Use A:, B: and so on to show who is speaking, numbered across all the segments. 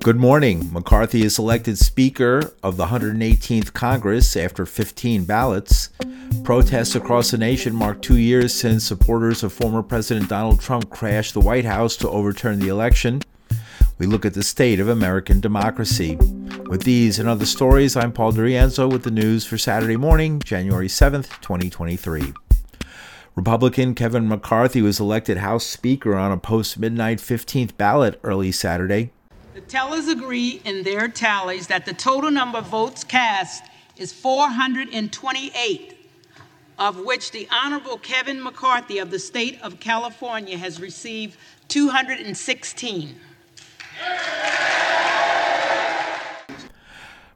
A: Good morning. McCarthy is elected Speaker of the 118th Congress after 15 ballots. Protests across the nation mark two years since supporters of former President Donald Trump crashed the White House to overturn the election. We look at the state of American democracy. With these and other stories, I'm Paul DiRienzo with the news for Saturday morning, January 7th, 2023. Republican Kevin McCarthy was elected House Speaker on a post midnight 15th ballot early Saturday.
B: The tellers agree in their tallies that the total number of votes cast is 428, of which the Honorable Kevin McCarthy of the state of California has received 216.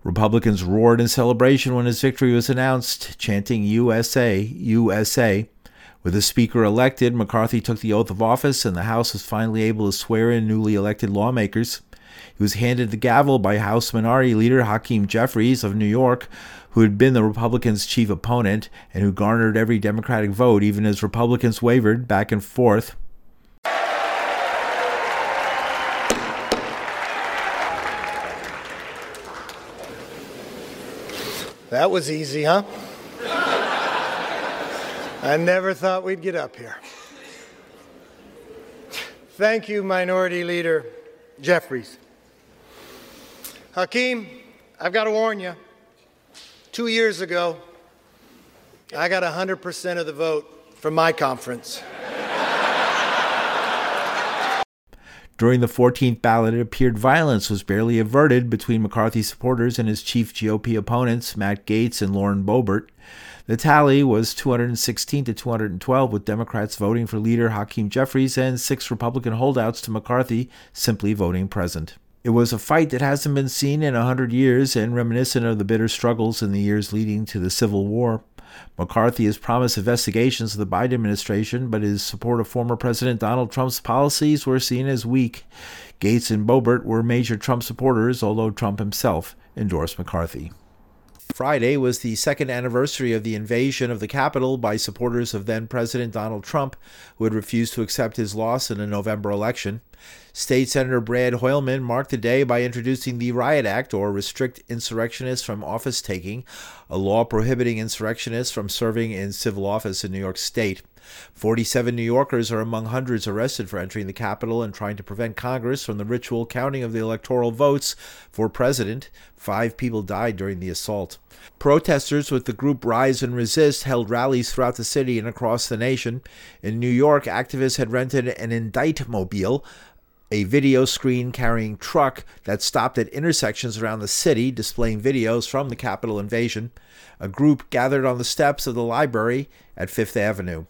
A: Republicans roared in celebration when his victory was announced, chanting USA, USA. With the Speaker elected, McCarthy took the oath of office, and the House was finally able to swear in newly elected lawmakers. He was handed the gavel by House Minority Leader Hakeem Jeffries of New York, who had been the Republicans' chief opponent and who garnered every Democratic vote, even as Republicans wavered back and forth.
C: That was easy, huh? I never thought we'd get up here. Thank you, Minority Leader Jeffries. Hakeem, I've got to warn you. Two years ago, I got 100% of the vote from my conference.
A: During the 14th ballot, it appeared violence was barely averted between McCarthy supporters and his chief GOP opponents, Matt Gaetz and Lauren Boebert. The tally was 216 to 212, with Democrats voting for leader Hakeem Jeffries and six Republican holdouts to McCarthy simply voting present. It was a fight that hasn't been seen in a hundred years and reminiscent of the bitter struggles in the years leading to the Civil War. McCarthy has promised investigations of the Biden administration, but his support of former President Donald Trump's policies were seen as weak. Gaetz and Boebert were major Trump supporters, although Trump himself endorsed McCarthy. Friday was the second anniversary of the invasion of the Capitol by supporters of then President Donald Trump, who had refused to accept his loss in the November election. State Senator Brad Hoylman marked the day by introducing the Riot Act, or Restrict Insurrectionists from Office Taking, a law prohibiting insurrectionists from serving in civil office in New York State. 47 New Yorkers are among hundreds arrested for entering the Capitol and trying to prevent Congress from the ritual counting of the electoral votes for president. Five people died during the assault. Protesters with the group Rise and Resist held rallies throughout the city and across the nation. In New York, activists had rented an Indict Mobile, a video screen carrying truck that stopped at intersections around the city displaying videos from the Capitol invasion. A group gathered on the steps of the library at Fifth Avenue.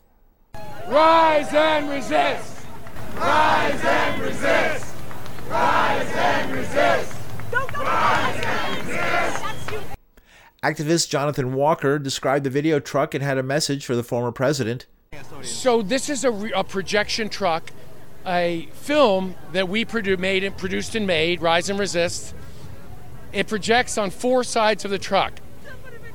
D: Rise and resist! Rise and resist! Rise and resist! Rise and resist!
A: Activist Jonathan Walker described the video truck and had a message for the former president.
E: So this is a, re- a projection truck, a film that we produ- made and produced and made, Rise and Resist. It projects on four sides of the truck.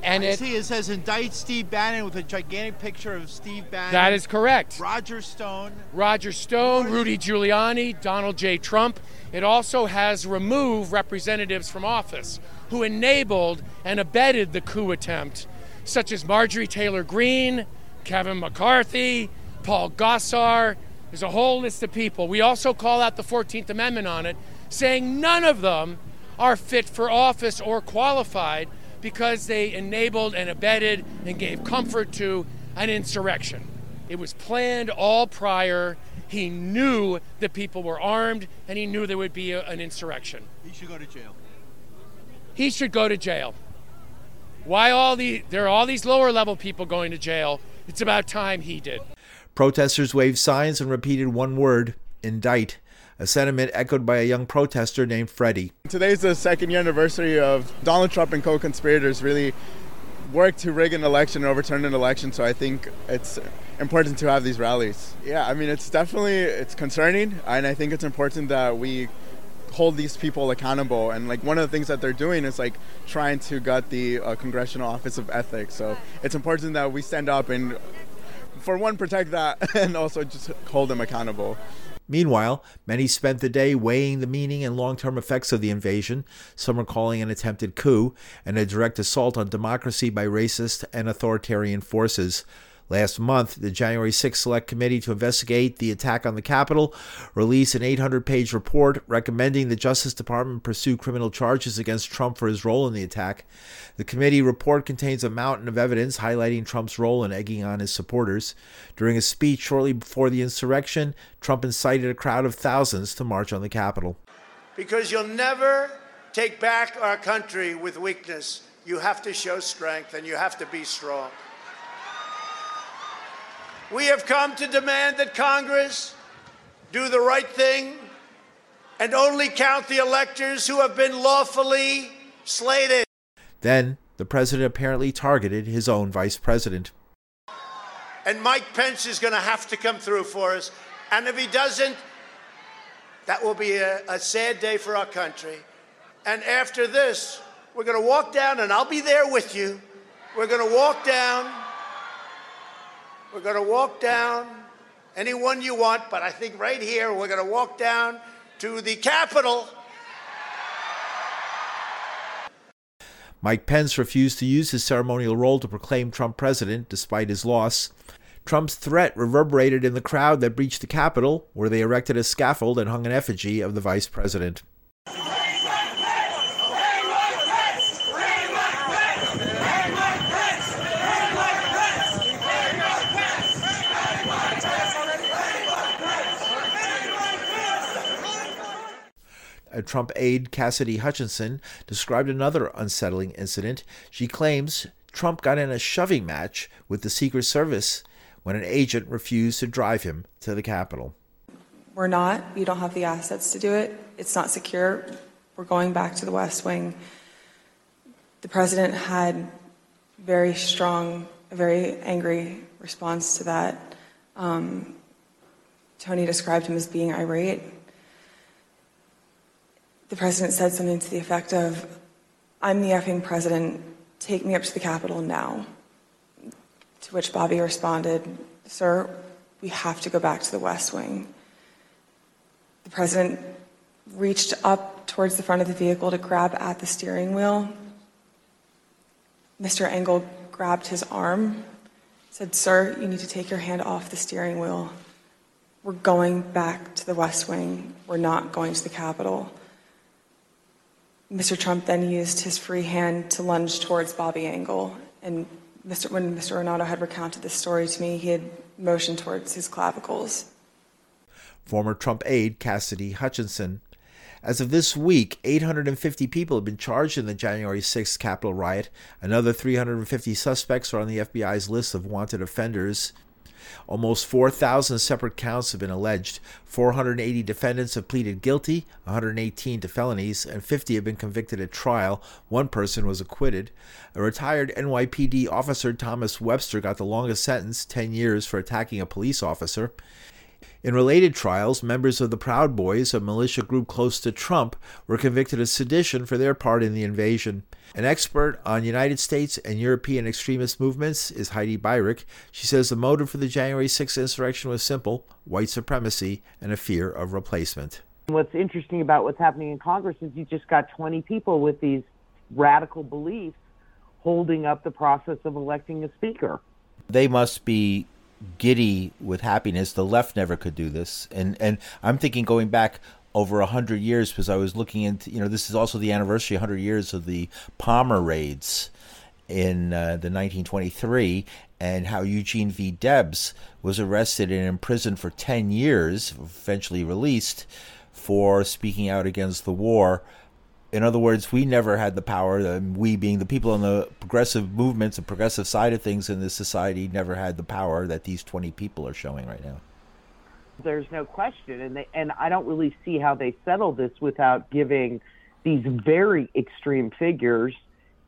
E: And
F: I
E: it,
F: see it says indict Steve Bannon with a gigantic picture of Steve Bannon.
E: that is correct.
F: Roger Stone.
E: Roger Stone, Rudy Giuliani, Donald J. Trump. It also has removed representatives from office who enabled and abetted the coup attempt, such as Marjorie Taylor Greene, Kevin McCarthy, Paul Gosar. There's a whole list of people. We also call out the 14th Amendment on it, saying none of them are fit for office or qualified because they enabled and abetted and gave comfort to an insurrection. It was planned all prior. He knew that people were armed and he knew there would be a, an insurrection.
F: He should go to jail.
E: He should go to jail. Why all the there are all these lower level people going to jail? It's about time he did.
A: Protesters waved signs and repeated one word indict, a sentiment echoed by a young protester named Freddie.
G: Today's the second year anniversary of Donald Trump and co-conspirators really worked to rig an election and overturn an election. So I think it's important to have these rallies. Yeah, I mean it's definitely it's concerning, and I think it's important that we hold these people accountable. And like one of the things that they're doing is like trying to gut the uh, Congressional Office of Ethics. So it's important that we stand up and, for one, protect that, and also just hold them accountable.
A: Meanwhile, many spent the day weighing the meaning and long term effects of the invasion. Some are calling an attempted coup and a direct assault on democracy by racist and authoritarian forces. Last month, the January 6 Select Committee to investigate the attack on the Capitol released an 800 page report recommending the Justice Department pursue criminal charges against Trump for his role in the attack. The committee report contains a mountain of evidence highlighting Trump's role in egging on his supporters. During a speech shortly before the insurrection, Trump incited a crowd of thousands to march on the Capitol.
H: Because you'll never take back our country with weakness. You have to show strength and you have to be strong. We have come to demand that Congress do the right thing and only count the electors who have been lawfully slated.
A: Then, the president apparently targeted his own vice president.
H: And Mike Pence is going to have to come through for us. And if he doesn't, that will be a, a sad day for our country. And after this, we're going to walk down, and I'll be there with you. We're going to walk down we're going to walk down anyone you want, but I think right here we're going to walk down to the Capitol.
A: Mike Pence refused to use his ceremonial role to proclaim Trump president despite his loss. Trump's threat reverberated in the crowd that breached the Capitol, where they erected a scaffold and hung an effigy of the vice president. Trump aide, Cassidy Hutchinson, described another unsettling incident. She claims Trump got in a shoving match with the Secret Service when an agent refused to drive him to the Capitol.
I: We're not. We don't have the assets to do it. It's not secure. We're going back to the West Wing. The president had very strong, a very angry response to that. Um, Tony described him as being irate the president said something to the effect of, I'm the effing president, take me up to the Capitol now. To which Bobby responded, Sir, we have to go back to the West Wing. The president reached up towards the front of the vehicle to grab at the steering wheel. Mr. Engel grabbed his arm, said, Sir, you need to take your hand off the steering wheel. We're going back to the West Wing. We're not going to the Capitol. Mr. Trump then used his free hand to lunge towards Bobby Engel. And Mr. when Mr. Ornato had recounted this story to me, he had motioned towards his clavicles.
A: Former Trump aide Cassidy Hutchinson. As of this week, 850 people have been charged in the January 6th Capitol riot. Another 350 suspects are on the FBI's list of wanted offenders. Almost 4,000 separate counts have been alleged. 480 defendants have pleaded guilty, 118 to felonies, and 50 have been convicted at trial. One person was acquitted. A retired NYPD officer, Thomas Webster, got the longest sentence 10 years for attacking a police officer. In related trials, members of the Proud Boys, a militia group close to Trump, were convicted of sedition for their part in the invasion. An expert on United States and European extremist movements is Heidi Beirich. She says the motive for the January 6th insurrection was simple white supremacy and a fear of replacement.
J: What's interesting about what's happening in Congress is you just got 20 people with these radical beliefs holding up the process of electing a speaker.
A: They must be giddy with happiness. The left never could do this, and and I'm thinking going back over hundred years because I was looking into you know this is also the anniversary hundred years of the Palmer raids in uh, the 1923 and how Eugene V. Debs was arrested and imprisoned for 10 years, eventually released for speaking out against the war in other words, we never had the power. We, being the people in the progressive movements, the progressive side of things in this society, never had the power that these 20 people are showing right now.
J: There's no question, and they, and I don't really see how they settle this without giving these very extreme figures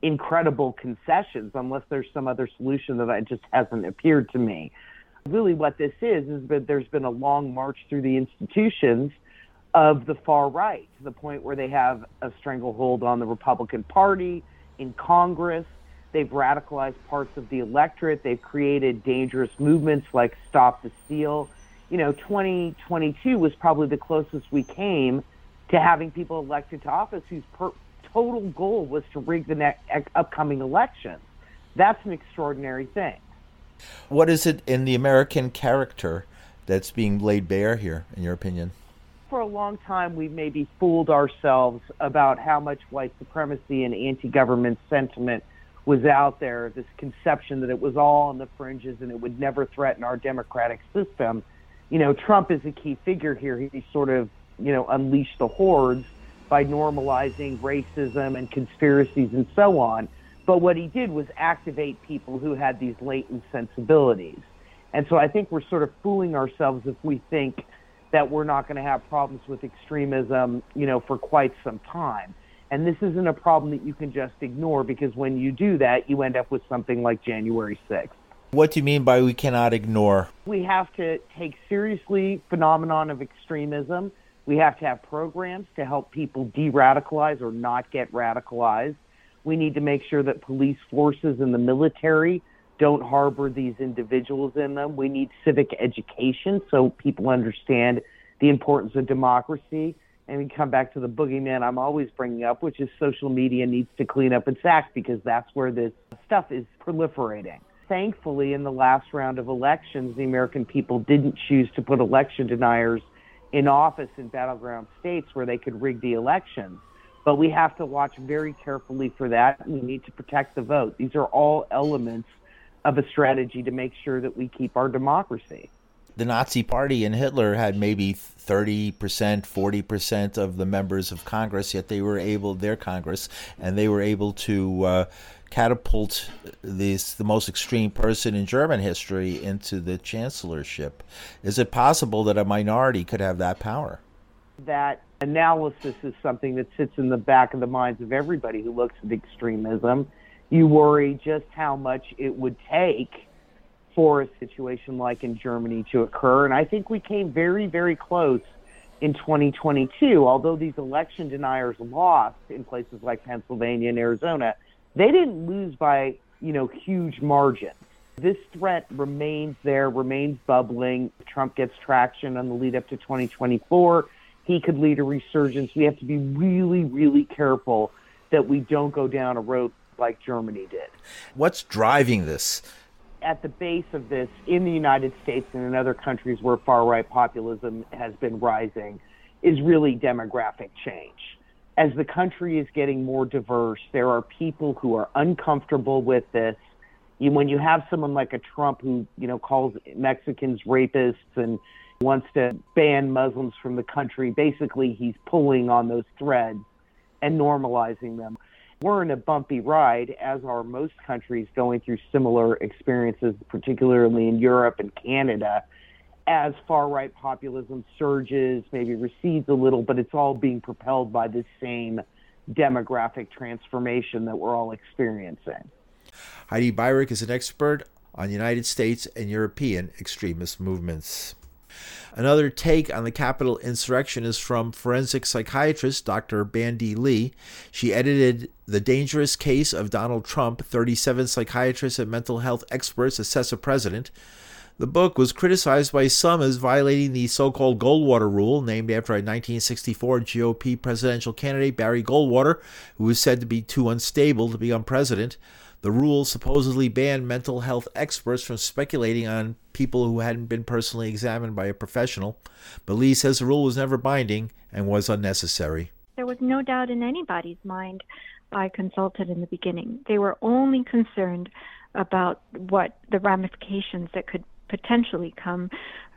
J: incredible concessions, unless there's some other solution that just hasn't appeared to me. Really, what this is is that there's been a long march through the institutions of the far right to the point where they have a stranglehold on the Republican Party in Congress. They've radicalized parts of the electorate. They've created dangerous movements like Stop the Steal you know, 2022 was probably the closest we came to having people elected to office whose per- total goal was to rig the next upcoming election. That's an extraordinary thing.
A: What is it in the American character that's being laid bare here, in your opinion?
J: For a long time, we've maybe fooled ourselves about how much white supremacy and anti government sentiment was out there, this conception that it was all on the fringes and it would never threaten our democratic system. You know, Trump is a key figure here. He sort of, you know, unleashed the hordes by normalizing racism and conspiracies and so on. But what he did was activate people who had these latent sensibilities. And so I think we're sort of fooling ourselves if we think that we're not going to have problems with extremism, you know, for quite some time. And this isn't a problem that you can just ignore because when you do that, you end up with something like January 6th.
A: What do you mean by we cannot ignore?
J: We have to take seriously phenomenon of extremism. We have to have programs to help people de-radicalize or not get radicalized. We need to make sure that police forces and the military don't harbor these individuals in them. We need civic education so people understand the importance of democracy. And we come back to the boogeyman I'm always bringing up, which is social media needs to clean up its act because that's where this stuff is proliferating. Thankfully, in the last round of elections, the American people didn't choose to put election deniers in office in battleground states where they could rig the elections. But we have to watch very carefully for that. We need to protect the vote. These are all elements of a strategy to make sure that we keep our democracy.
A: The Nazi Party and Hitler had maybe 30%, 40% of the members of Congress, yet they were able, their Congress, and they were able to uh, catapult this, the most extreme person in German history into the chancellorship. Is it possible that a minority could have that power?
J: That analysis is something that sits in the back of the minds of everybody who looks at extremism. You worry just how much it would take for a situation like in Germany to occur. And I think we came very, very close in 2022. Although these election deniers lost in places like Pennsylvania and Arizona, they didn't lose by, you know, huge margins. This threat remains there, remains bubbling. Trump gets traction on the lead up to 2024 he could lead a resurgence. We have to be really, really careful that we don't go down a road like Germany did.
A: What's driving this?
J: At the base of this, in the United States and in other countries where far right populism has been rising, is really demographic change. As the country is getting more diverse, there are people who are uncomfortable with this. You, when you have someone like a Trump who, you know, calls Mexicans rapists and wants to ban Muslims from the country. Basically, he's pulling on those threads and normalizing them. We're in a bumpy ride, as are most countries going through similar experiences, particularly in Europe and Canada, as far right populism surges, maybe recedes a little, but it's all being propelled by this same demographic transformation that we're all experiencing.
A: Heidi Beirich is an expert on United States and European extremist movements. Another take on the Capitol insurrection is from forensic psychiatrist Dr. Bandy Lee. She edited The Dangerous Case of Donald Trump 37 Psychiatrists and Mental Health Experts Assess a President. The book was criticized by some as violating the so called Goldwater Rule, named after a 1964 GOP presidential candidate, Barry Goldwater, who was said to be too unstable to become president. The rule supposedly banned mental health experts from speculating on people who hadn't been personally examined by a professional, but Lee says the rule was never binding and was unnecessary.
K: There was no doubt in anybody's mind I consulted in the beginning. They were only concerned about what the ramifications that could potentially come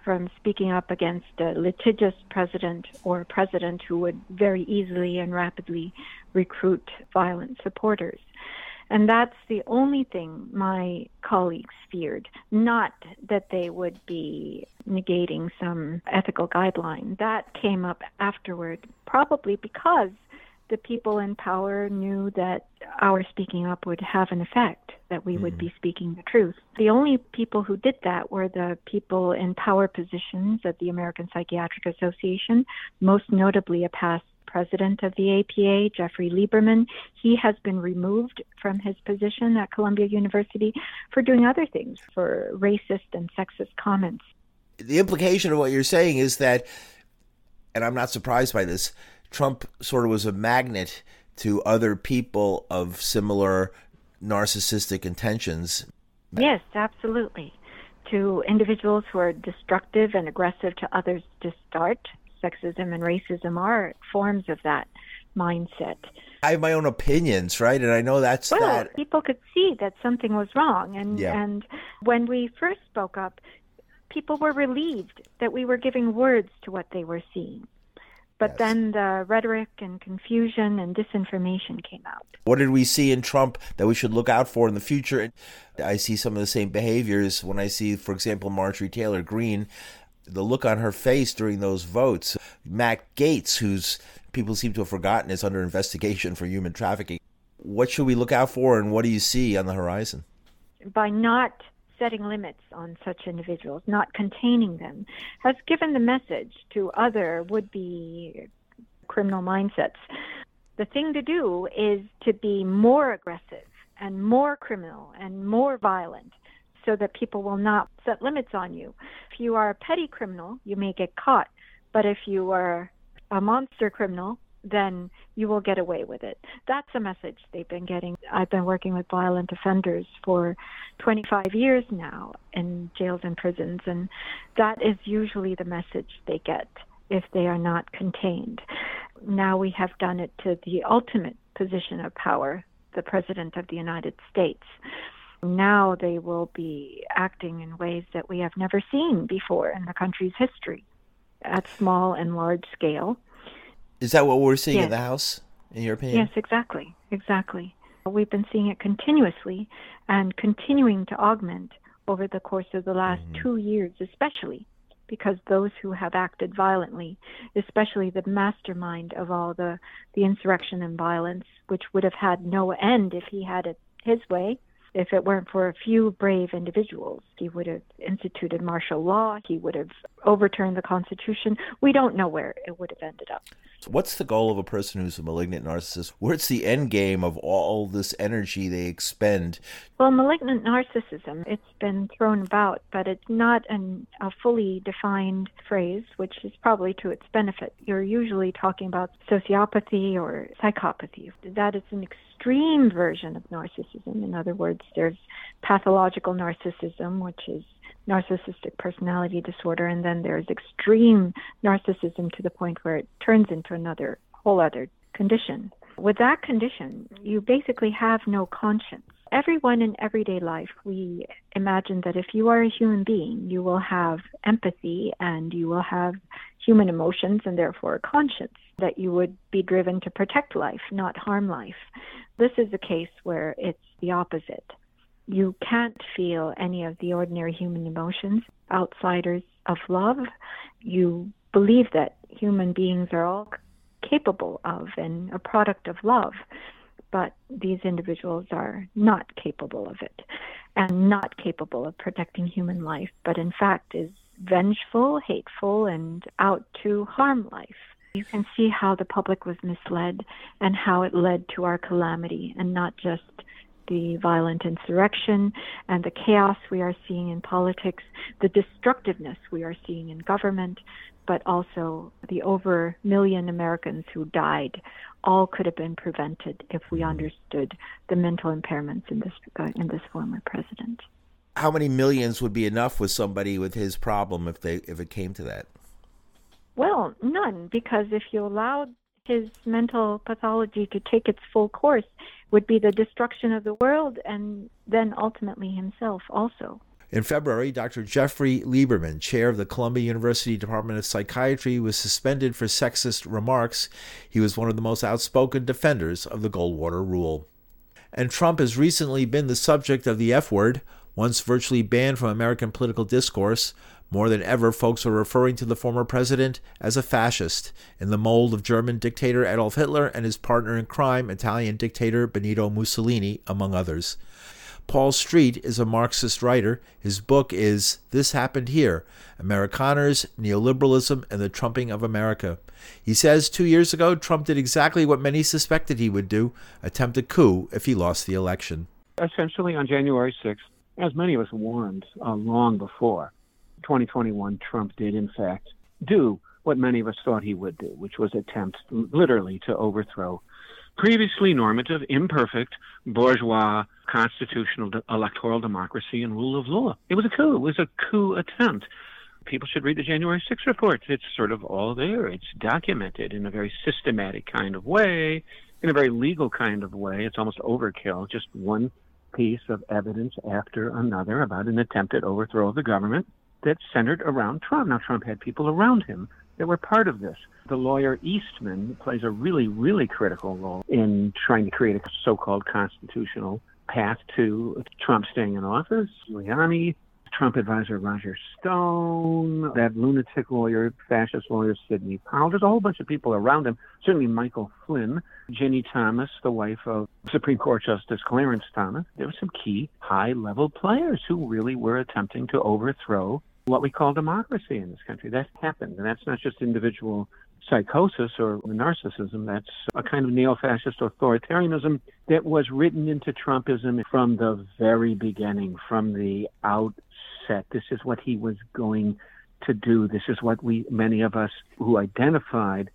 K: from speaking up against a litigious president or a president who would very easily and rapidly recruit violent supporters. And that's the only thing my colleagues feared, not that they would be negating some ethical guideline. That came up afterward, probably because the people in power knew that our speaking up would have an effect, that we mm-hmm. would be speaking the truth. The only people who did that were the people in power positions at the American Psychiatric Association, most notably a past president of the APA, Jeffrey Lieberman. He has been removed from his position at Columbia University for doing other things, for racist and sexist comments.
A: The implication of what you're saying is that, and I'm not surprised by this, Trump sort of was a magnet to other people of similar narcissistic intentions.
K: Yes, absolutely. To individuals who are destructive and aggressive to others to start, sexism and racism are forms of that mindset.
A: I have my own opinions, right? And I know that's
K: well,
A: that.
K: people could see that something was wrong, and
A: Yeah.
K: and when we first spoke up, people were relieved that we were giving words to what they were seeing. But then the rhetoric and confusion and disinformation came out.
A: What did we see in Trump that we should look out for in the future? I see some of the same behaviors when I see, for example, Marjorie Taylor Greene. The look on her face during those votes. Matt Gaetz, who's people seem to have forgotten is under investigation for human trafficking. What should we look out for, and what do you see on the horizon?
K: by not setting limits on such individuals, not containing them, has given the message to other would be criminal mindsets. The thing to do is to be more aggressive and more criminal and more violent so that people will not set limits on you. If you are a petty criminal, you may get caught, but if you are a monster criminal, then you will get away with it. That's a message they've been getting. I've been working with violent offenders for 25 years now in jails and prisons, and that is usually the message they get if they are not contained. Now we have done it to the ultimate position of power, the President of the United States. Now they will be acting in ways that we have never seen before in the country's history at small and large scale.
A: Is that what we're seeing in the House, in your opinion?
K: Yes, exactly. Exactly. We've been seeing it continuously and continuing to augment over the course of the last mm-hmm. two years, especially because those who have acted violently, especially the mastermind of all the, the insurrection and violence, which would have had no end if he had it his way, if it weren't for a few brave individuals. He would have instituted martial law, he would have overturned the Constitution. We don't know where it would have ended up.
A: What's the goal of a person who's a malignant narcissist? Where's the end game of all this energy they expend?
K: Well, malignant narcissism, it's been thrown about, but it's not an, a fully defined phrase, which is probably to its benefit. You're usually talking about sociopathy or psychopathy. That is an extreme version of narcissism. In other words, there's pathological narcissism, which is narcissistic personality disorder, and then there's extreme narcissism to the point where it turns into another whole other condition. With that condition, you basically have no conscience. Everyone in everyday life, we imagine that if you are a human being, you will have empathy and you will have human emotions and therefore a conscience, that you would be driven to protect life, not harm life. This is a case where it's the opposite you can't feel any of the ordinary human emotions, outsiders of love. You believe that human beings are all capable of and a product of love, but these individuals are not capable of it and not capable of protecting human life, but in fact is vengeful, hateful, and out to harm life. You can see how the public was misled and how it led to our calamity and not just the violent insurrection and the chaos we are seeing in politics, the destructiveness we are seeing in government, but also the over million Americans who died. All could have been prevented if we understood the mental impairments in this uh, in this former president.
A: How many millions would be enough with somebody with his problem if they if it came to that?
K: None, because if you allowed his mental pathology to take its full course, would be the destruction of the world and then ultimately himself also.
A: In February, Dr. Jeffrey Lieberman, chair of the Columbia University Department of Psychiatry, was suspended for sexist remarks. He was one of the most outspoken defenders of the Goldwater rule. And Trump has recently been the subject of the F word, once virtually banned from American political discourse. More than ever, folks are referring to the former president as a fascist, in the mold of German dictator Adolf Hitler and his partner in crime, Italian dictator Benito Mussolini, among others. Paul Street is a Marxist writer. His book is This Happened Here Amerikaners, Neoliberalism, and the Trumping of America. He says two years ago, Trump did exactly what many suspected he would do attempt a coup if he lost the election.
L: essentially on January 6th, as many of us warned uh, long before, 2021, Trump did, in fact, do what many of us thought he would do, which was attempt literally to overthrow previously normative, imperfect, bourgeois, constitutional electoral democracy and rule of law. It was a coup. It was a coup attempt. People should read the January 6 report. It's sort of all there. It's documented in a very systematic kind of way, in a very legal kind of way. It's almost overkill, just one piece of evidence after another about an attempted overthrow of the government that centered around Trump. Now, Trump had people around him that were part of this. The lawyer Eastman plays a really, really critical role in trying to create a so called constitutional path to Trump staying in office. Giuliani, Trump advisor Roger Stone, that lunatic lawyer, fascist lawyer Sidney Powell. There's a whole bunch of people around him. Certainly Michael Flynn, Ginni Thomas, the wife of Supreme Court Justice Clarence Thomas. There were some key high level players who really were attempting to overthrow what we call democracy in this country. That happened. And that's not just individual psychosis or narcissism. That's a kind of neo fascist authoritarianism that was written into Trumpism from the very beginning, from the outset. This is what he was going to do. This is what we, many of us who identified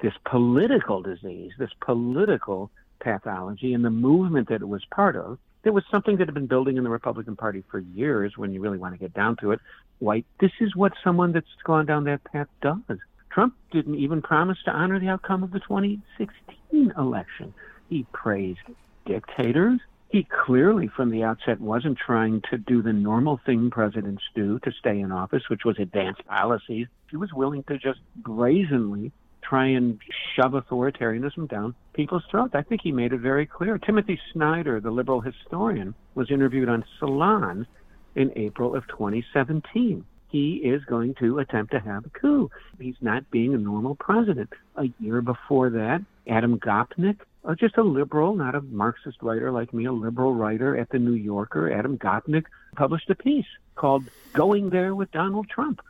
L: this political disease, this political pathology, and the movement that it was part of, there was something that had been building in the Republican Party for years when you really want to get down to it. White, this is what someone that's gone down that path does. Trump didn't even promise to honor the outcome of the 2016 election. He praised dictators. He clearly, from the outset, wasn't trying to do the normal thing presidents do to stay in office, which was advance policies. He was willing to just brazenly try and shove authoritarianism down people's throats. I think he made it very clear. Timothy Snyder, the liberal historian, was interviewed on Salon in April of 2017. He is going to attempt to have a coup. He's not being a normal president. A year before that, Adam Gopnik, uh, just a liberal, not a Marxist writer like me, a liberal writer at the New Yorker, Adam Gopnik, published a piece called Going There with Donald Trump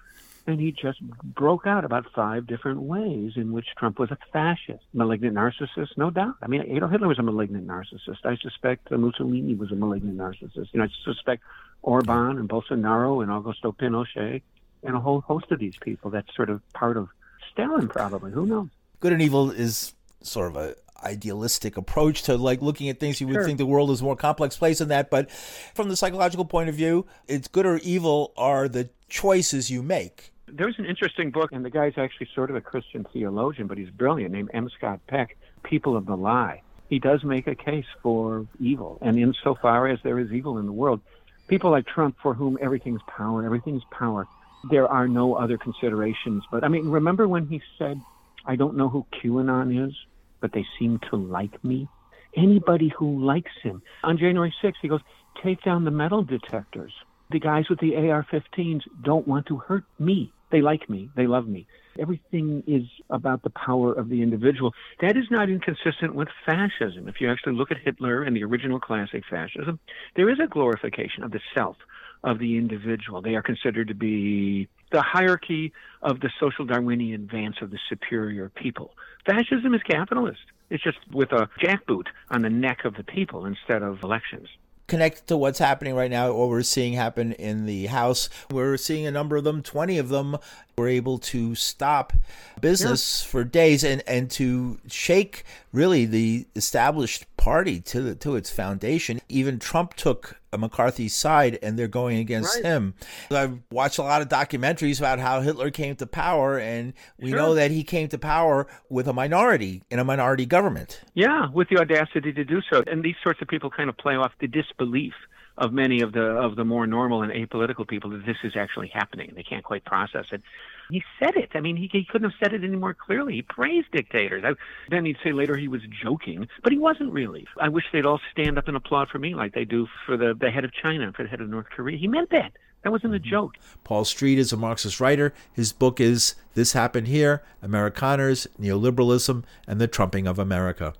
L: and he just broke out about five different ways in which Trump was a fascist, malignant narcissist, no doubt. I mean, Adolf Hitler was a malignant narcissist. I suspect Mussolini was a malignant narcissist. You know, I suspect Orban and Bolsonaro and Augusto Pinochet and a whole host of these people. That's sort of part of Stalin, probably. Who knows?
A: Good and evil is sort of a idealistic approach to like looking at things you would sure. think the world is a more complex place than that but from the psychological point of view it's good or evil are the choices you make
L: there's an interesting book, and the guy's actually sort of a Christian theologian, but he's brilliant, named M. Scott Peck, People of the Lie. He does make a case for evil, and insofar as there is evil in the world, people like Trump, for whom everything's power, everything's power, there are no other considerations. But I mean, remember when he said, I don't know who QAnon is, but they seem to like me? Anybody who likes him. On January 6th, he goes, take down the metal detectors. The guys with the AR 15s don't want to hurt me. They like me. They love me. Everything is about the power of the individual. That is not inconsistent with fascism. If you actually look at Hitler and the original classic fascism, there is a glorification of the self, of the individual. They are considered to be the hierarchy of the social Darwinian advance of the superior people. Fascism is capitalist. It's just with a jackboot on the neck of the people instead of elections
A: connect to what's happening right now, what we're seeing happen in the House. We're seeing a number of them, 20 of them, were able to stop business yeah. for days and, and to shake really the established party to the, to its foundation. Even Trump took McCarthy's side and they're going against right. him. I've watched a lot of documentaries about how Hitler came to power, and we sure. know that he came to power with a minority in a minority government.
L: Yeah, with the audacity to do so. And these sorts of people kind of play off the disbelief of many of the of the more normal and apolitical people that this is actually happening. They can't quite process it. He said it. I mean, he, he couldn't have said it any more clearly. He praised dictators. I, then he'd say later he was joking, but he wasn't really. I wish they'd all stand up and applaud for me like they do for the, the head of China, for the head of North Korea. He meant that. That wasn't a mm-hmm. joke.
A: Paul Street is a Marxist writer. His book is This Happened Here Amerikaners, Neoliberalism, and the Trumping of America.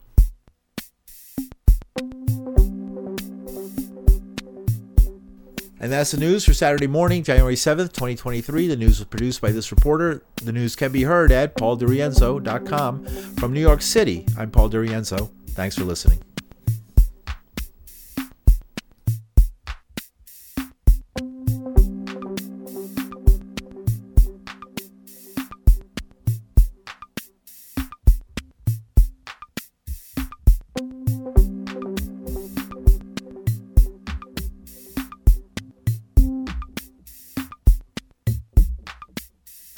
A: And that's the news for Saturday morning, January 7th, 2023. The news was produced by this reporter. The news can be heard at pauldirienzo.com. From New York City, I'm Paul Dirienzo. Thanks for listening.